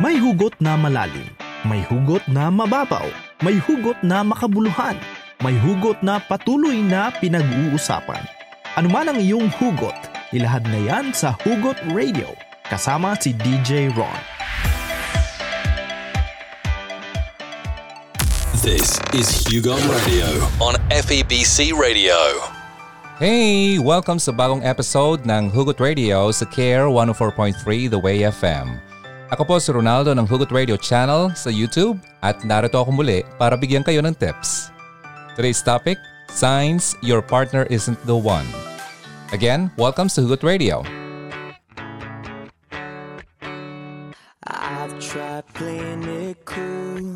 May hugot na malalim, may hugot na mababaw, may hugot na makabuluhan, may hugot na patuloy na pinag-uusapan. Ano man ang iyong hugot, ilahad na yan sa Hugot Radio kasama si DJ Ron. This is Hugon Radio on FEBC Radio. Hey! Welcome sa bagong episode ng Hugot Radio sa CARE 104.3 The Way FM. Ako po si Ronaldo ng Hugot Radio channel sa YouTube at narito ako muli para bigyan kayo ng tips. Today's topic, Signs Your Partner Isn't the One. Again, welcome to Hugot Radio. I've tried playing it cool,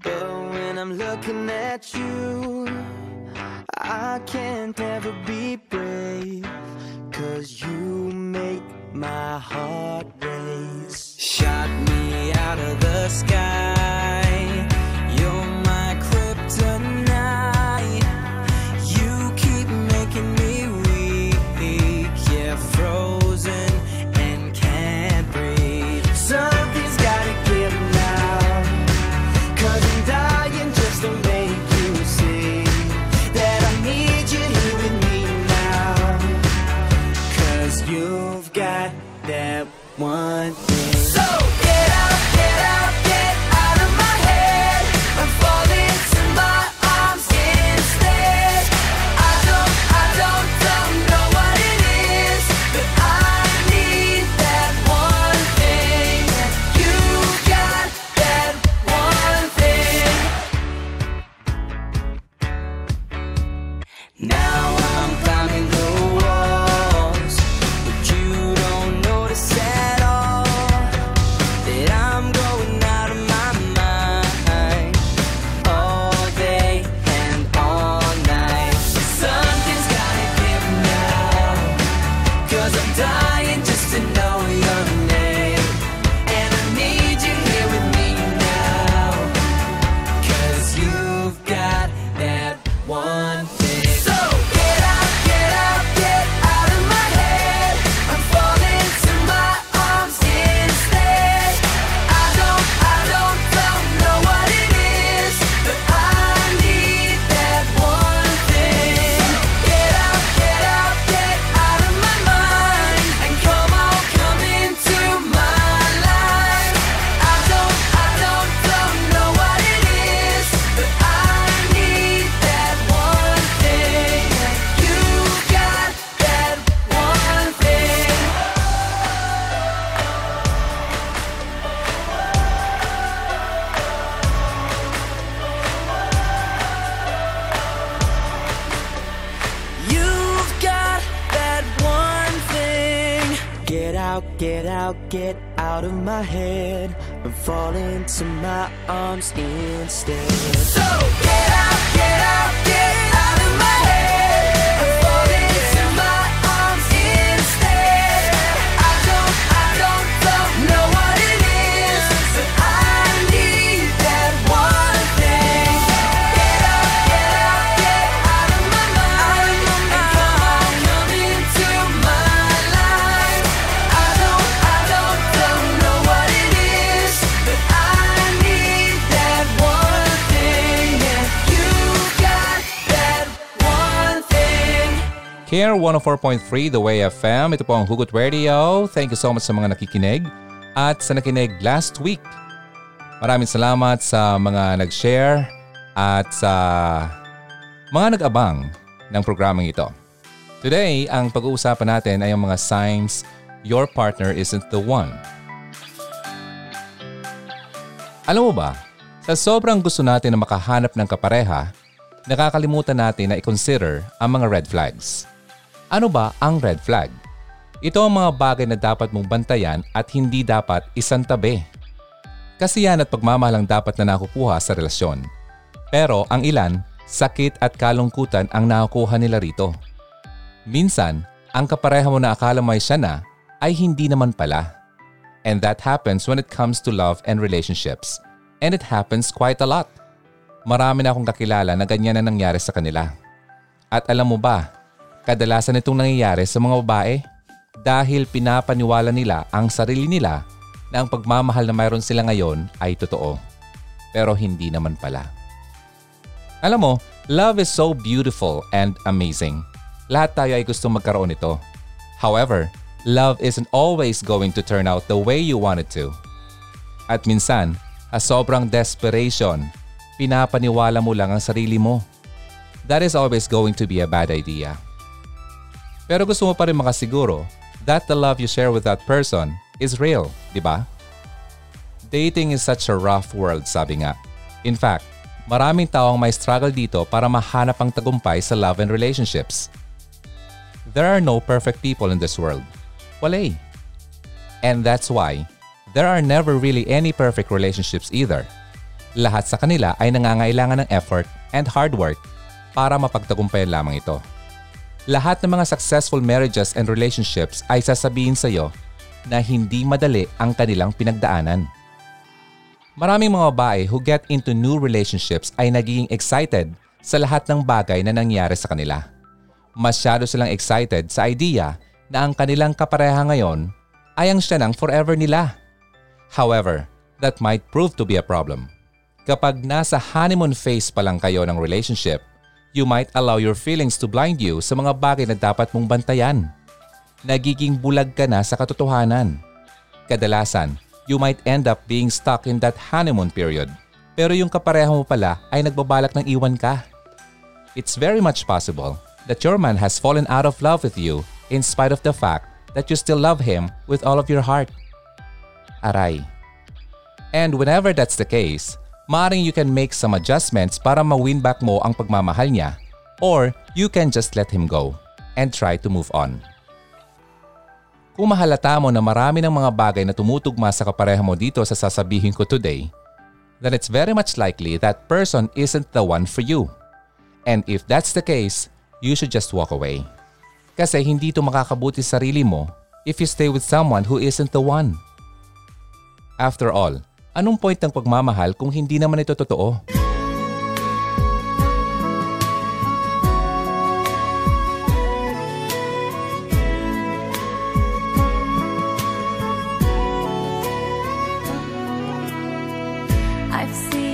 but when I'm looking at you, I can't ever be brave. Cause you make my heart race. Shot me out of the sky. One thing. Out, get out of my head and fall into my arms instead. So get CARE 104.3 The Way FM. Ito po ang Hugot Radio. Thank you so much sa mga nakikinig at sa nakinig last week. Maraming salamat sa mga nag-share at sa mga nag-abang ng programang ito. Today, ang pag-uusapan natin ay ang mga signs your partner isn't the one. Alam mo ba, sa sobrang gusto natin na makahanap ng kapareha, nakakalimutan natin na i-consider ang mga red flags. Ano ba ang red flag? Ito ang mga bagay na dapat mong bantayan at hindi dapat isantabi. Kasi yan at pagmamahal ang dapat na nakukuha sa relasyon. Pero ang ilan, sakit at kalungkutan ang nakukuha nila rito. Minsan, ang kapareha mo na akala mo ay siya na, ay hindi naman pala. And that happens when it comes to love and relationships. And it happens quite a lot. Marami na akong kakilala na ganyan na nangyari sa kanila. At alam mo ba, kadalasan itong nangyayari sa mga babae dahil pinapaniwala nila ang sarili nila na ang pagmamahal na mayroon sila ngayon ay totoo. Pero hindi naman pala. Alam mo, love is so beautiful and amazing. Lahat tayo ay gusto magkaroon nito. However, love isn't always going to turn out the way you want it to. At minsan, a sobrang desperation, pinapaniwala mo lang ang sarili mo. That is always going to be a bad idea. Pero gusto mo pa rin makasiguro that the love you share with that person is real, di ba? Dating is such a rough world, sabi nga. In fact, maraming tao ang may struggle dito para mahanap ang tagumpay sa love and relationships. There are no perfect people in this world. Wala. And that's why, there are never really any perfect relationships either. Lahat sa kanila ay nangangailangan ng effort and hard work para mapagtagumpayan lamang ito. Lahat ng mga successful marriages and relationships ay sasabihin sa iyo na hindi madali ang kanilang pinagdaanan. Maraming mga babae who get into new relationships ay nagiging excited sa lahat ng bagay na nangyari sa kanila. Masyado silang excited sa idea na ang kanilang kapareha ngayon ay ang siya ng forever nila. However, that might prove to be a problem. Kapag nasa honeymoon phase pa lang kayo ng relationship, you might allow your feelings to blind you sa mga bagay na dapat mong bantayan. Nagiging bulag ka na sa katotohanan. Kadalasan, you might end up being stuck in that honeymoon period. Pero yung kapareha mo pala ay nagbabalak ng iwan ka. It's very much possible that your man has fallen out of love with you in spite of the fact that you still love him with all of your heart. Aray. And whenever that's the case, maaaring you can make some adjustments para ma-win back mo ang pagmamahal niya or you can just let him go and try to move on. Kung mahalata mo na marami ng mga bagay na tumutugma sa kapareha mo dito sa sasabihin ko today, then it's very much likely that person isn't the one for you. And if that's the case, you should just walk away. Kasi hindi ito makakabuti sa sarili mo if you stay with someone who isn't the one. After all, Anong point ng pagmamahal kung hindi naman ito totoo? I've seen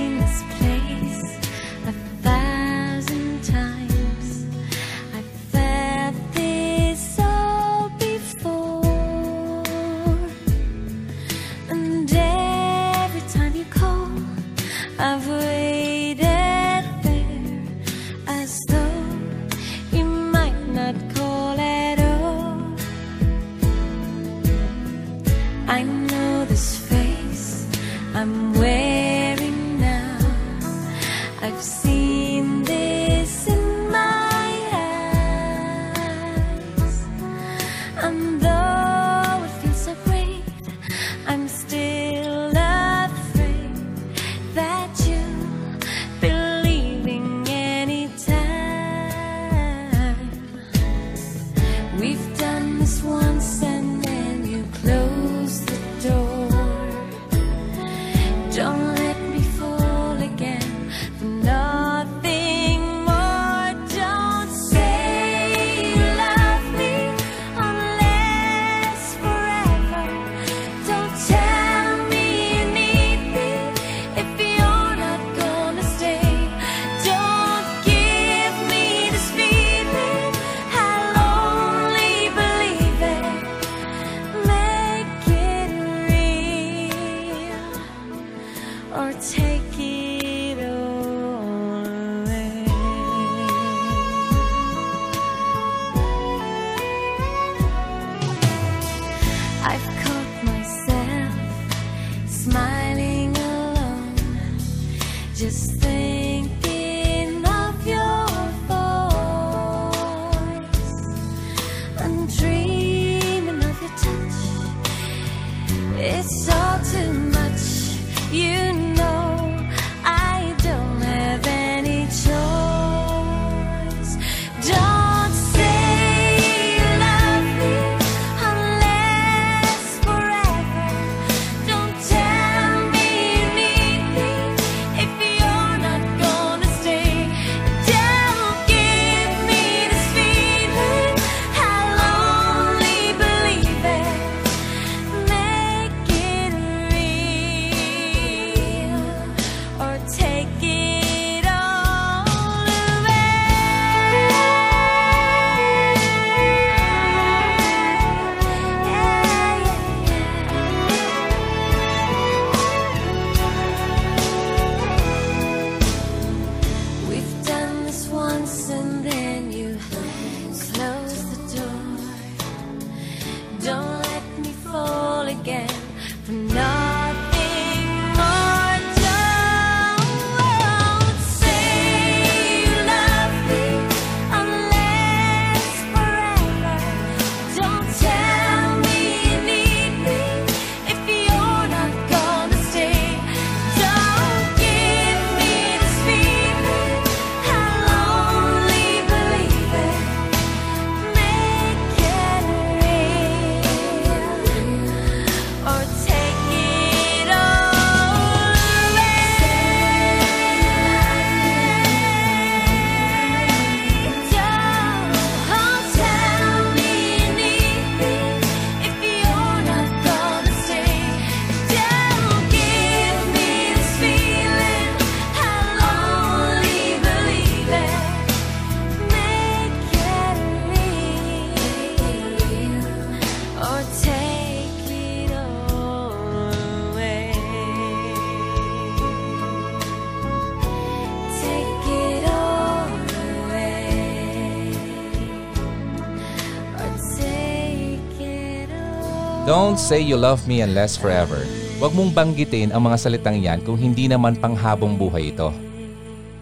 Don't say you love me unless forever. Huwag mong banggitin ang mga salitang yan kung hindi naman panghabong buhay ito.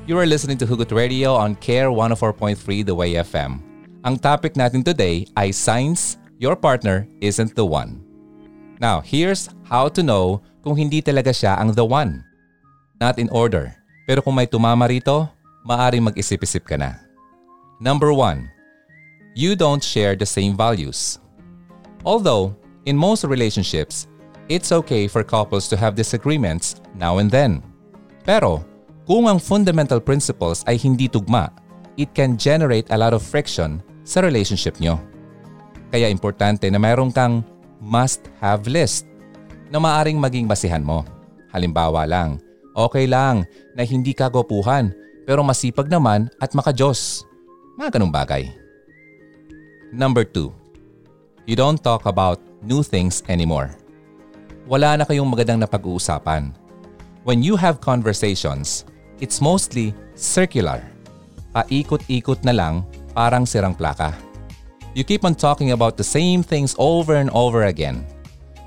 You are listening to Hugot Radio on CARE 104.3 The Way FM. Ang topic natin today ay signs your partner isn't the one. Now, here's how to know kung hindi talaga siya ang the one. Not in order. Pero kung may tumama rito, maaring mag-isip-isip ka na. Number one, you don't share the same values. Although, in most relationships, it's okay for couples to have disagreements now and then. Pero, kung ang fundamental principles ay hindi tugma, it can generate a lot of friction sa relationship nyo. Kaya importante na mayroon kang must-have list na maaring maging basihan mo. Halimbawa lang, okay lang na hindi ka gwapuhan pero masipag naman at makajos. Mga ganung bagay. Number 2. You don't talk about new things anymore. Wala na kayong magandang napag-uusapan. When you have conversations, it's mostly circular. Paikot-ikot na lang parang sirang plaka. You keep on talking about the same things over and over again.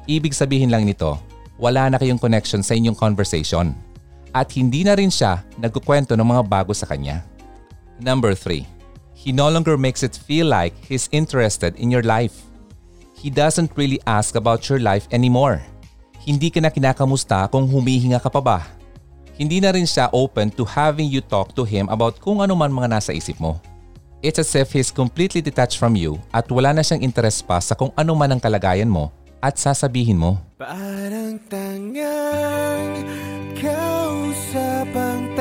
Ibig sabihin lang nito, wala na kayong connection sa inyong conversation. At hindi na rin siya nagkukwento ng mga bago sa kanya. Number 3. He no longer makes it feel like he's interested in your life. He doesn't really ask about your life anymore. Hindi ka na kinakamusta kung humihinga ka pa ba. Hindi na rin siya open to having you talk to him about kung ano man mga nasa isip mo. It's as if he's completely detached from you at wala na siyang interest pa sa kung ano man ang kalagayan mo at sasabihin mo. Parang tangang kausapang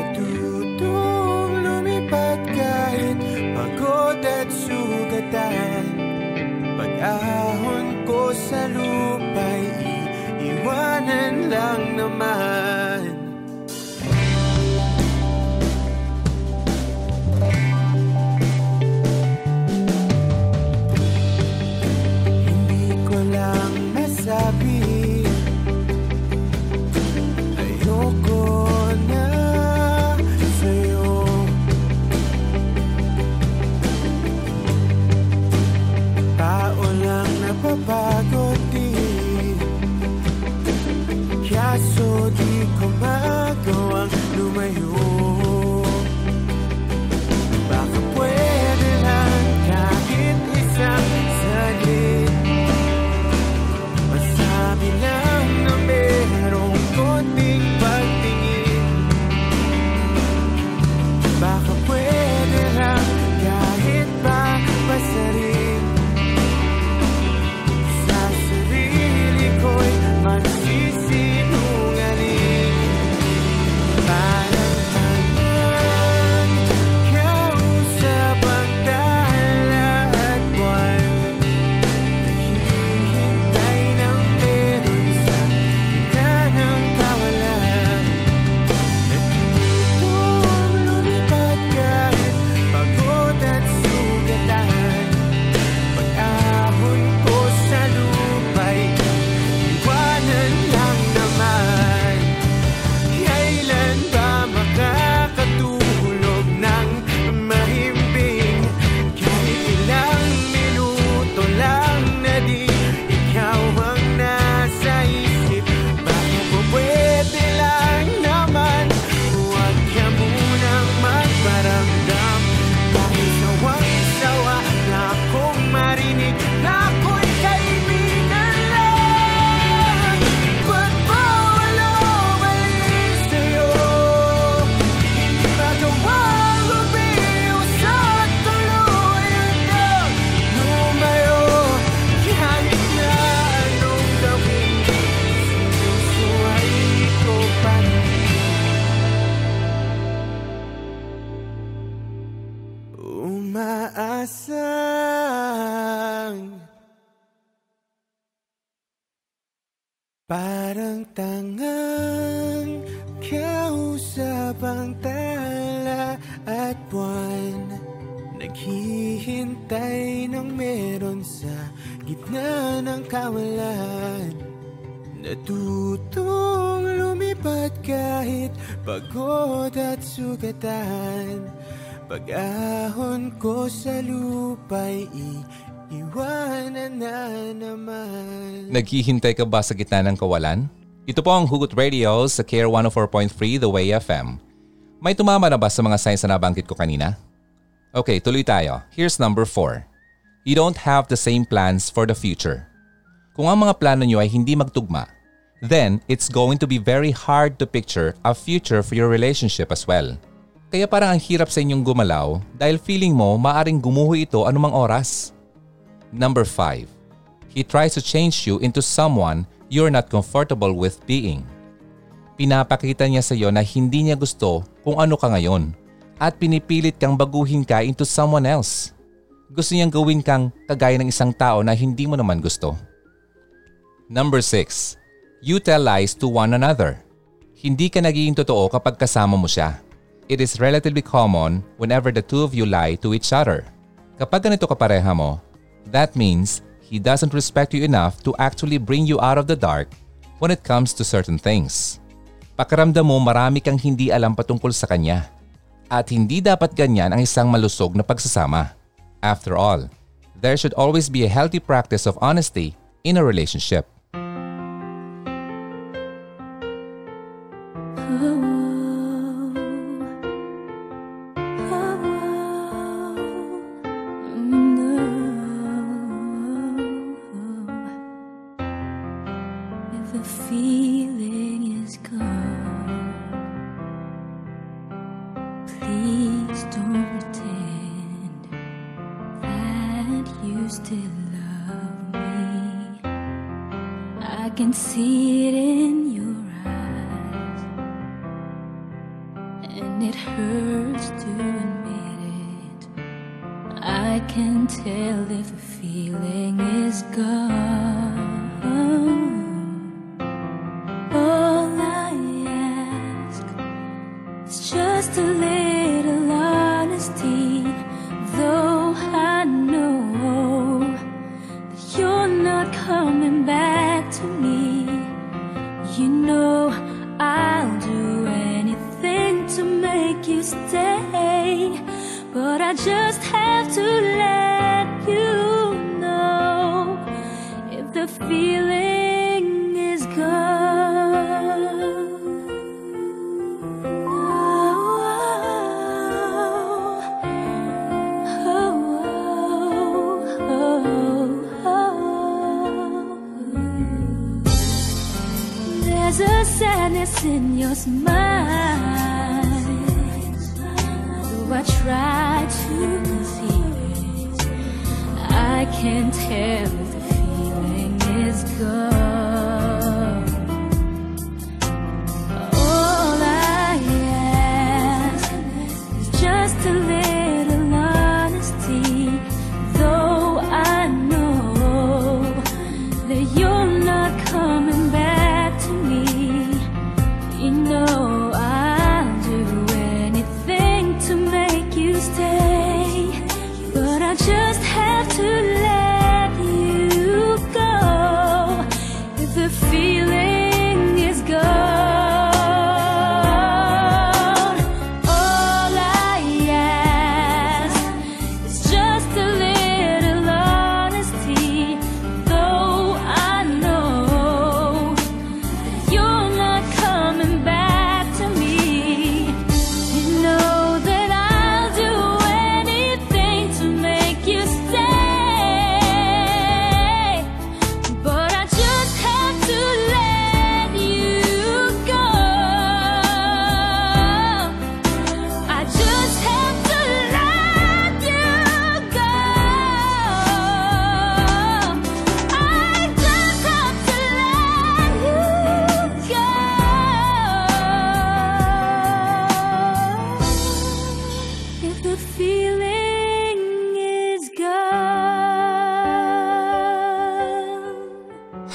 Natutong lumipad kahit pagod at sugatan. Pag-ahon ko sa lupa'y iiwanan lang naman sugatan Pag-ahon ko sa lupa'y iiwanan na naman Naghihintay ka ba sa gitna ng kawalan? Ito po ang Hugot Radio sa Care 104.3 The Way FM. May tumama na ba sa mga signs na nabanggit ko kanina? Okay, tuloy tayo. Here's number 4. You don't have the same plans for the future. Kung ang mga plano nyo ay hindi magtugma, then it's going to be very hard to picture a future for your relationship as well. Kaya parang ang hirap sa inyong gumalaw dahil feeling mo maaring gumuho ito anumang oras. Number 5. He tries to change you into someone you're not comfortable with being. Pinapakita niya sa iyo na hindi niya gusto kung ano ka ngayon at pinipilit kang baguhin ka into someone else. Gusto niyang gawin kang kagaya ng isang tao na hindi mo naman gusto. Number 6. You tell lies to one another. Hindi ka nagiging totoo kapag kasama mo siya. It is relatively common whenever the two of you lie to each other. Kapag ganito kapareha mo, that means he doesn't respect you enough to actually bring you out of the dark when it comes to certain things. Pakiramdam mo marami kang hindi alam patungkol sa kanya. At hindi dapat ganyan ang isang malusog na pagsasama. After all, there should always be a healthy practice of honesty in a relationship. In your. Though I try to conceal it, I can't tell if the feeling is gone.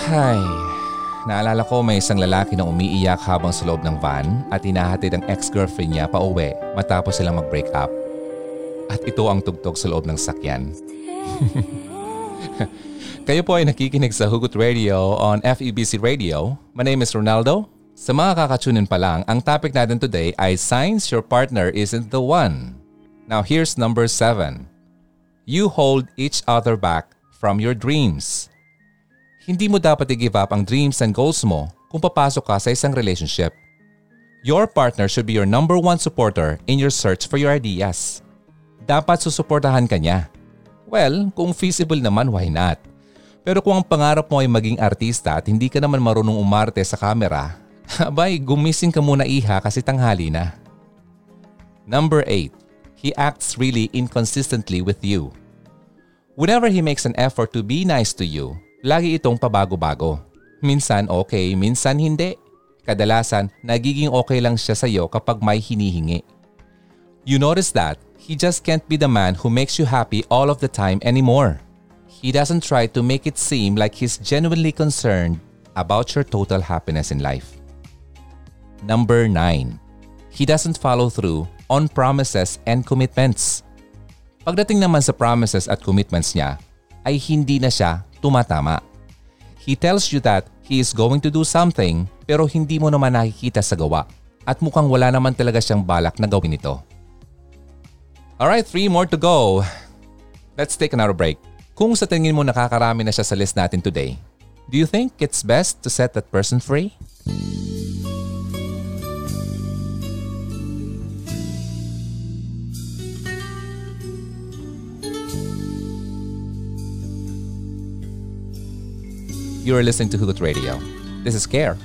Hay, naalala ko may isang lalaki na umiiyak habang sa loob ng van at hinahatid ang ex-girlfriend niya pa uwi matapos silang mag-break up. At ito ang tugtog sa loob ng sakyan. Kayo po ay nakikinig sa Hugot Radio on FEBC Radio. My name is Ronaldo. Sa mga kakatunin pa lang, ang topic natin today ay Signs Your Partner Isn't the One. Now here's number 7. You hold each other back from your dreams. Hindi mo dapat i-give up ang dreams and goals mo kung papasok ka sa isang relationship. Your partner should be your number one supporter in your search for your ideas. Dapat susuportahan ka niya. Well, kung feasible naman, why not? Pero kung ang pangarap mo ay maging artista at hindi ka naman marunong umarte sa camera, abay, gumising ka muna iha kasi tanghali na. Number 8. He acts really inconsistently with you. Whenever he makes an effort to be nice to you, lagi itong pabago-bago. Minsan okay, minsan hindi. Kadalasan, nagiging okay lang siya sa iyo kapag may hinihingi. You notice that he just can't be the man who makes you happy all of the time anymore. He doesn't try to make it seem like he's genuinely concerned about your total happiness in life. Number 9. He doesn't follow through on promises and commitments. Pagdating naman sa promises at commitments niya, ay hindi na siya tumatama. He tells you that he is going to do something pero hindi mo naman nakikita sa gawa at mukhang wala naman talaga siyang balak na gawin ito. Alright, three more to go. Let's take another break. Kung sa tingin mo nakakarami na siya sa list natin today, do you think it's best to set that person free? You are listening to Hugot Radio. This is Care.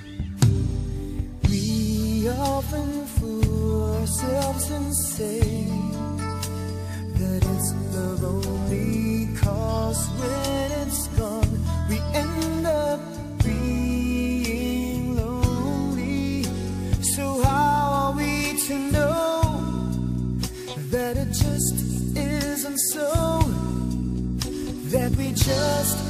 We often fool ourselves and say that it's love only cause when it's gone we end up being lonely. So how are we to know that it just isn't so? That we just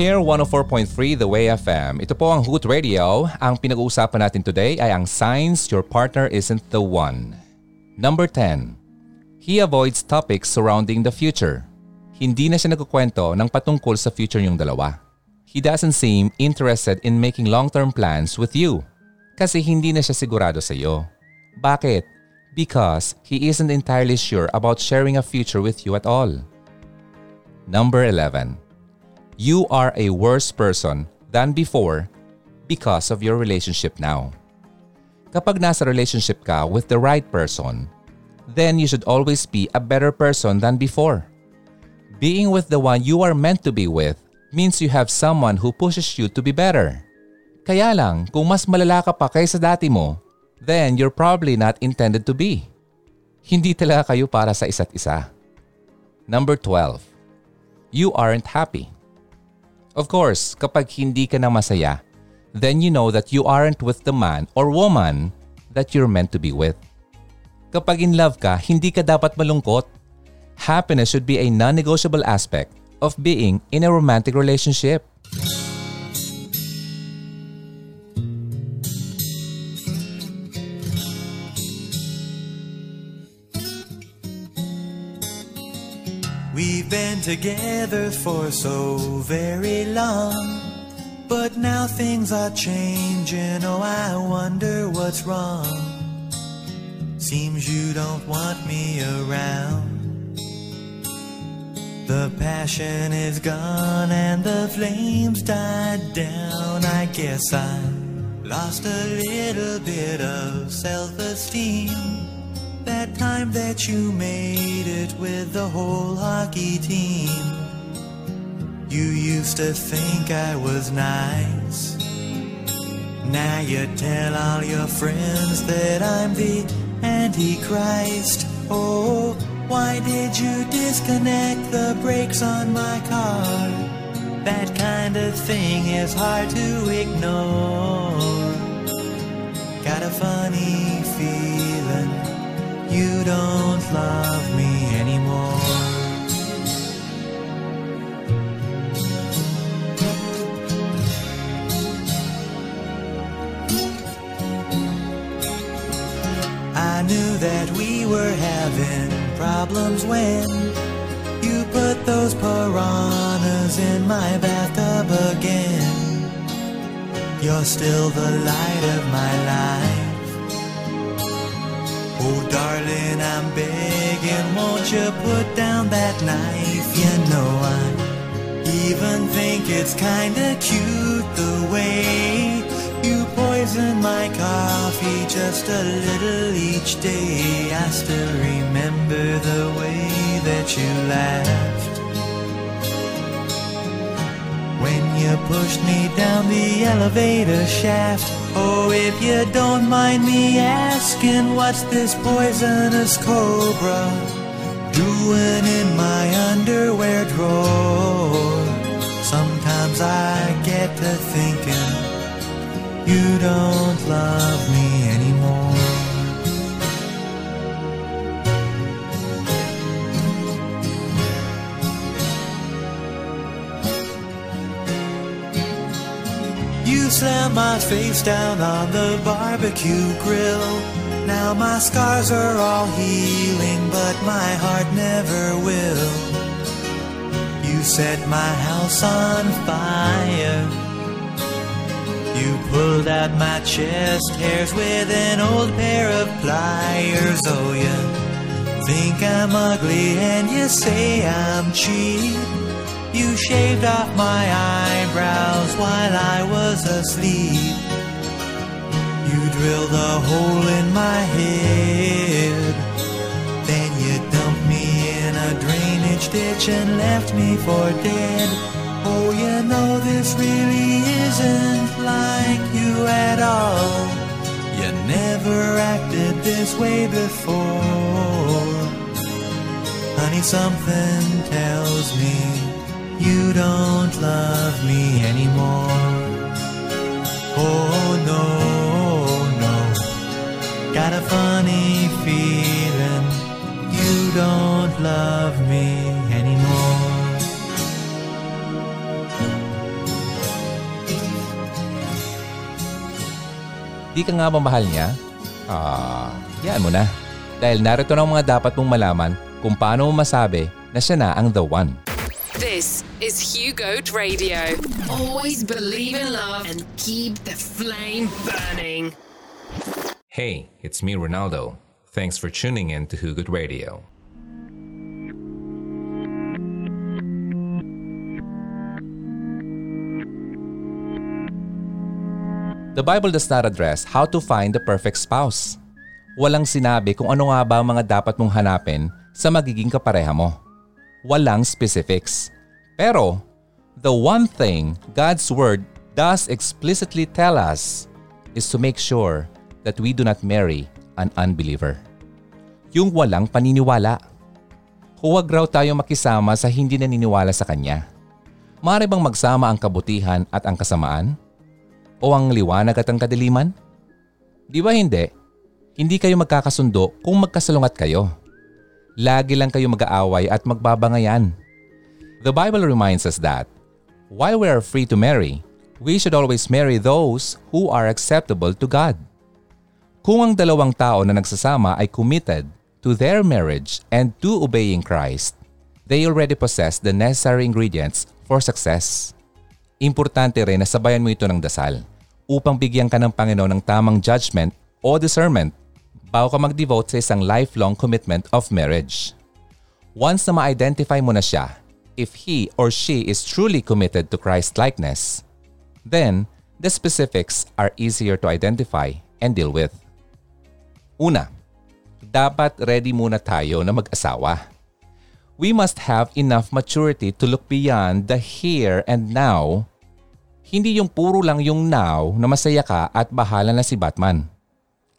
Care 104.3 The Way FM. Ito po ang Hoot Radio. Ang pinag-uusapan natin today ay ang signs your partner isn't the one. Number 10. He avoids topics surrounding the future. Hindi na siya nagkukwento ng patungkol sa future niyong dalawa. He doesn't seem interested in making long-term plans with you. Kasi hindi na siya sigurado sa iyo. Bakit? Because he isn't entirely sure about sharing a future with you at all. Number 11. You are a worse person than before because of your relationship now. Kapag nasa relationship ka with the right person, then you should always be a better person than before. Being with the one you are meant to be with means you have someone who pushes you to be better. Kaya lang, kung mas malala ka pa kaysa dati mo, then you're probably not intended to be. Hindi talaga kayo para sa isa't isa. Number 12. You aren't happy. Of course, kapag hindi ka na masaya, then you know that you aren't with the man or woman that you're meant to be with. Kapag in love ka, hindi ka dapat malungkot. Happiness should be a non-negotiable aspect of being in a romantic relationship. Been together for so very long. But now things are changing. Oh, I wonder what's wrong. Seems you don't want me around. The passion is gone and the flames died down. I guess I lost a little bit of self esteem. That time that you made it with the whole hockey team. You used to think I was nice. Now you tell all your friends that I'm the Antichrist. Oh, why did you disconnect the brakes on my car? That kind of thing is hard to ignore. Got a funny feeling you don't love me anymore. I knew that we were having problems when you put those piranhas in my bathtub again. You're still the light of my life. Oh, darling, I'm begging, won't you put down that knife? You know, I even think it's kinda cute the way you poison my coffee just a little each day. I still remember the way that you laughed when you pushed me down the elevator shaft. Oh, if you don't mind me asking, what's this poisonous cobra doing in my underwear drawer? Sometimes I get to thinking you don't love me Slammed my face down on the barbecue grill. Now my scars are all healing, but my heart never will. You set my house on fire. You pulled out my chest hairs with an old pair of pliers. Oh, you think I'm ugly and you say I'm cheap. You shaved off my eyebrows while I was asleep. You drilled a hole in my head. Then you dumped me in a drainage ditch and left me for dead. Oh, you know this really isn't like you at all. You never acted this way before. Honey, something tells me you don't love me anymore. Oh, no, no. Got a funny feeling you don't love me anymore. Di ka nga ba mahal niya? Ah, yan mo na. Dahil narito na ang mga dapat mong malaman kung paano mo masabi na siya na ang the one. This is Hugo Radio. Always believe in love and keep the flame burning. Hey, it's me, Ronaldo. Thanks for tuning in to Hugot Radio. The Bible does not address how to find the perfect spouse. Walang sinabi kung ano nga ba ang mga dapat mong hanapin sa magiging kapareha mo. Walang specifics. Pero, the one thing God's Word does explicitly tell us is to make sure that we do not marry an unbeliever. Yung walang paniniwala. Huwag raw tayo makisama sa hindi naniniwala sa Kanya. Maaari bang magsama ang kabutihan at ang kasamaan? O ang liwanag at ang kadiliman? Di ba hindi? Hindi kayo magkakasundo kung magkasalungat kayo. Lagi lang kayo mag-aaway at magbabangayan. The Bible reminds us that while we are free to marry, we should always marry those who are acceptable to God. Kung ang dalawang tao na nagsasama ay committed to their marriage and to obeying Christ, they already possess the necessary ingredients for success. Importante rin na sabayan mo ito ng dasal upang bigyan ka ng Panginoon ng tamang judgment o discernment bago ka mag-devote sa isang lifelong commitment of marriage. Once na ma-identify mo na siya, if he or she is truly committed to Christ likeness, then the specifics are easier to identify and deal with. Una, dapat ready muna tayo na mag-asawa. We must have enough maturity to look beyond the here and now. Hindi yung puro lang yung now na masaya ka at bahala na si Batman.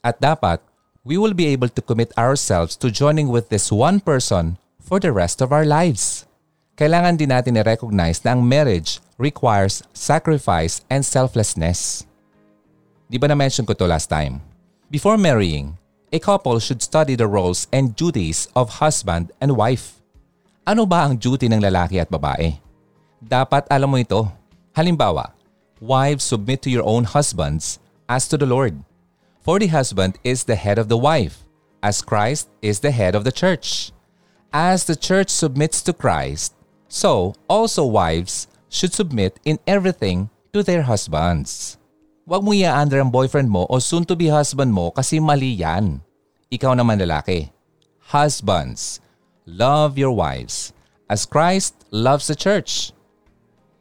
At dapat, we will be able to commit ourselves to joining with this one person for the rest of our lives. Kailangan din natin i-recognize na ang marriage requires sacrifice and selflessness. Di ba na-mention ko to last time? Before marrying, a couple should study the roles and duties of husband and wife. Ano ba ang duty ng lalaki at babae? Dapat alam mo ito. Halimbawa, wives submit to your own husbands as to the Lord. For the husband is the head of the wife, as Christ is the head of the church. As the church submits to Christ, so also wives should submit in everything to their husbands. Huwag mo i-under ang boyfriend mo o soon-to-be husband mo kasi mali yan. Ikaw naman lalaki. Husbands, love your wives as Christ loves the church.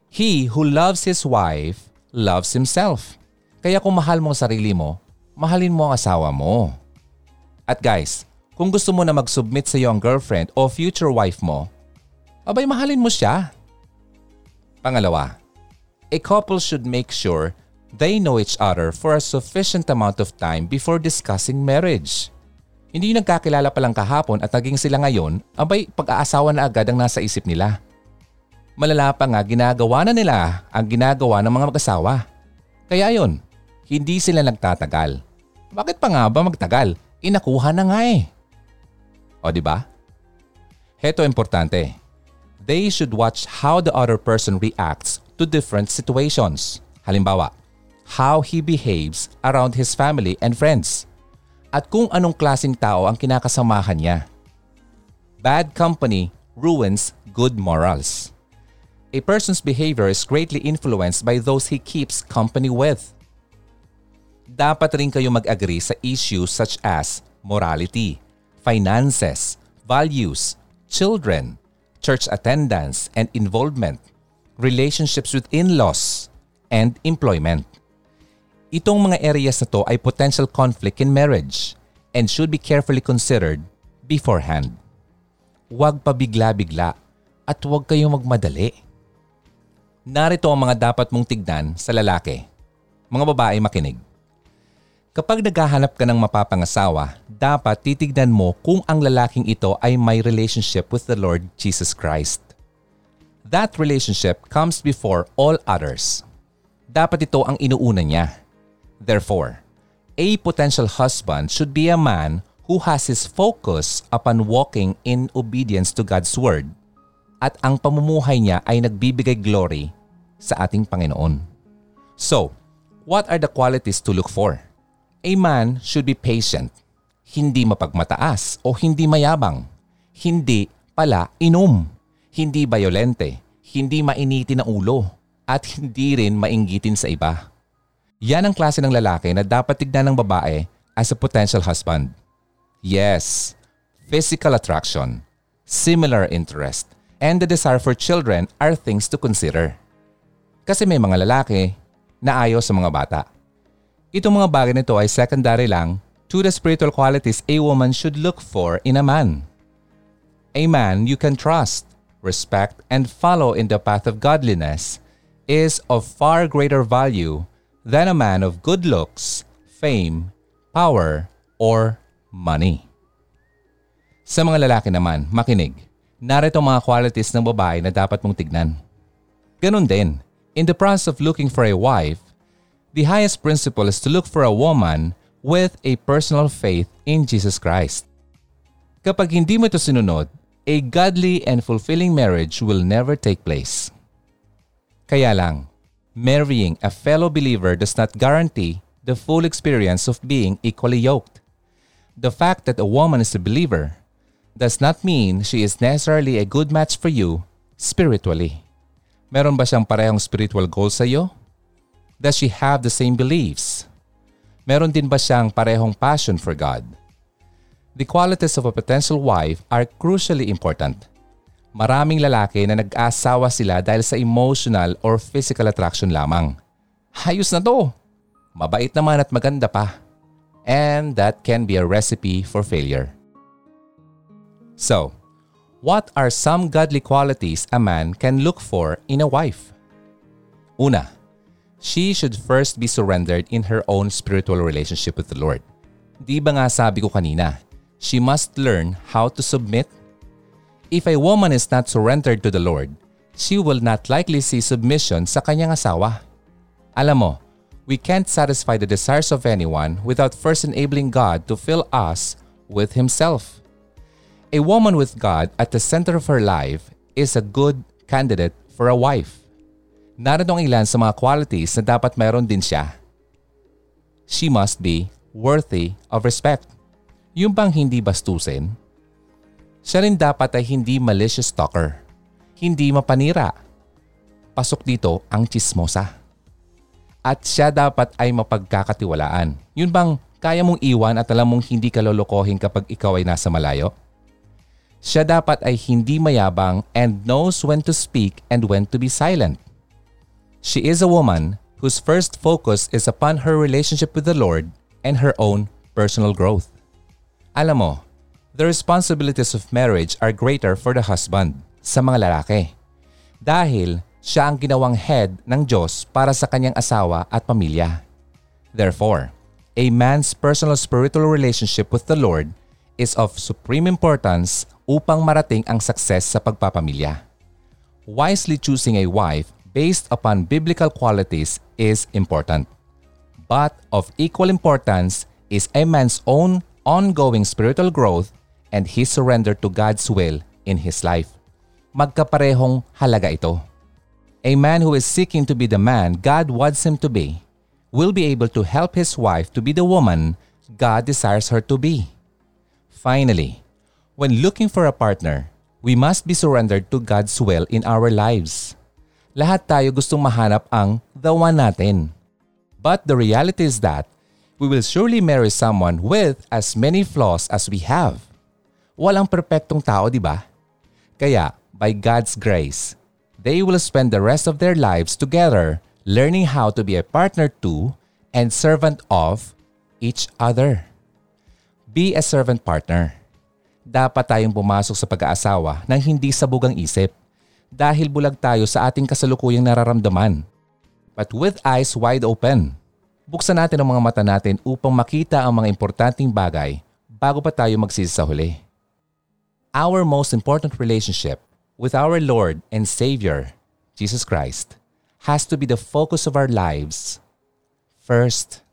He who loves his wife loves himself. Kaya kung mahal mo sarili mo, mahalin mo ang asawa mo. At guys, kung gusto mo na mag-submit sa iyo girlfriend o future wife mo, abay mahalin mo siya. Pangalawa, a couple should make sure they know each other for a sufficient amount of time before discussing marriage. Hindi yung nagkakilala pa lang kahapon at naging sila ngayon, abay pag-aasawa na agad ang nasa isip nila. Malala pa nga ginagawa na nila ang ginagawa ng mga mag-asawa. Kaya yon, hindi sila nagtatagal. Bakit pa nga ba magtagal? Inakuha na nga eh. O di ba? Heto importante. They should watch how the other person reacts to different situations. Halimbawa, how he behaves around his family and friends. At kung anong klasing tao ang kinakasamahan niya. Bad company ruins good morals. A person's behavior is greatly influenced by those he keeps company with. Dapat rin kayo mag-agree sa issues such as morality, finances, values, children, church attendance and involvement, relationships with in-laws, and employment. Itong mga areas na to ay potential conflict in marriage and should be carefully considered beforehand. Huwag pa bigla-bigla at huwag kayong magmadali. Narito ang mga dapat mong tignan sa lalaki. Mga babae makinig. Kapag naghahanap ka ng mapapangasawa, dapat titignan mo kung ang lalaking ito ay may relationship with the Lord Jesus Christ. That relationship comes before all others. Dapat ito ang inuuna niya. Therefore, a potential husband should be a man who has his focus upon walking in obedience to God's Word at ang pamumuhay niya ay nagbibigay glory sa ating Panginoon. So, what are the qualities to look for? A man should be patient, hindi mapagmataas o hindi mayabang, hindi pala inom, hindi bayolente, hindi mainitin na ulo, at hindi rin mainggitin sa iba. Yan ang klase ng lalaki na dapat tignan ng babae as a potential husband. Yes, physical attraction, similar interest, and the desire for children are things to consider. Kasi may mga lalaki na ayaw sa mga bata. Itong mga bagay nito ay secondary lang to the spiritual qualities a woman should look for in a man. A man you can trust, respect, and follow in the path of godliness is of far greater value than a man of good looks, fame, power, or money. Sa mga lalaki naman, makinig. Narito mga qualities ng babae na dapat mong tignan. Ganon din, in the process of looking for a wife, the highest principle is to look for a woman with a personal faith in Jesus Christ. Kapag hindi mo ito sinunod, a godly and fulfilling marriage will never take place. Kaya lang, marrying a fellow believer does not guarantee the full experience of being equally yoked. The fact that a woman is a believer does not mean she is necessarily a good match for you spiritually. Meron ba siyang parehong spiritual goals sa iyo? Does she have the same beliefs? Meron din ba siyang parehong passion for God? The qualities of a potential wife are crucially important. Maraming lalaki na nag-asawa sila dahil sa emotional or physical attraction lamang. Hayos na to! Mabait naman at maganda pa. And that can be a recipe for failure. So, what are some godly qualities a man can look for in a wife? Una, she should first be surrendered in her own spiritual relationship with the Lord. Di ba nga sabi ko kanina, she must learn how to submit. If a woman is not surrendered to the Lord, she will not likely see submission sa kanyang asawa. Alam mo, we can't satisfy the desires of anyone without first enabling God to fill us with Himself. A woman with God at the center of her life is a good candidate for a wife. Narito ang ilan sa mga qualities na dapat mayroon din siya. She must be worthy of respect. Yung bang hindi bastusin? Siya rin dapat ay hindi malicious talker. Hindi mapanira. Pasok dito ang chismosa. At siya dapat ay mapagkakatiwalaan. Yun bang kaya mong iwan at alam mong hindi ka lolokohin kapag ikaw ay nasa malayo? Siya dapat ay hindi mayabang and knows when to speak and when to be silent. She is a woman whose first focus is upon her relationship with the Lord and her own personal growth. Alam mo, the responsibilities of marriage are greater for the husband sa mga lalaki. Dahil siya ang ginawang head ng Diyos para sa kanyang asawa at pamilya. Therefore, a man's personal spiritual relationship with the Lord is of supreme importance upang marating ang success sa pagpapamilya. Wisely choosing a wife based upon biblical qualities is important. But of equal importance is a man's own ongoing spiritual growth and his surrender to God's will in his life. Magkaparehong halaga ito. A man who is seeking to be the man God wants him to be will be able to help his wife to be the woman God desires her to be. Finally, when looking for a partner, we must be surrendered to God's will in our lives. Lahat tayo gustong mahanap ang the one natin. But the reality is that we will surely marry someone with as many flaws as we have. Walang perpektong tao, di ba? Kaya, by God's grace, they will spend the rest of their lives together learning how to be a partner to and servant of each other. Be a servant partner. Dapat tayong pumasok sa pag-aasawa nang hindi sabog ang isip dahil bulag tayo sa ating kasalukuyang nararamdaman. But with eyes wide open, buksan natin ang mga mata natin upang makita ang mga importanteng bagay bago pa tayo magsisi sa huli. Our most important relationship with our Lord and Savior, Jesus Christ, has to be the focus of our lives first.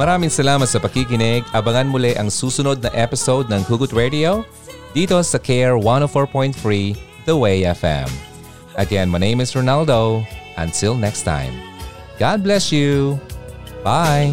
Maraming salamat sa pakikinig. Abangan muli ang susunod na episode ng Hugot Radio dito sa Care 104.3 The Way FM. Again, my name is Ronaldo. Until next time, God bless you. Bye.